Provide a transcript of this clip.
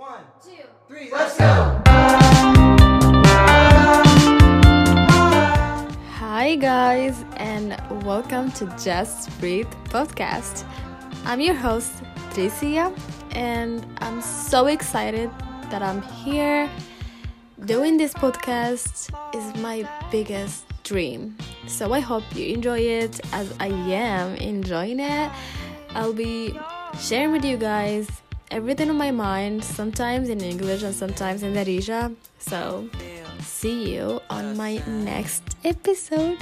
One, two, three, let's go! Hi, guys, and welcome to Just Breathe podcast. I'm your host, Drissia, and I'm so excited that I'm here. Doing this podcast is my biggest dream. So I hope you enjoy it as I am enjoying it. I'll be sharing with you guys everything on my mind, sometimes in English and sometimes in Darija. So see you on my next episode.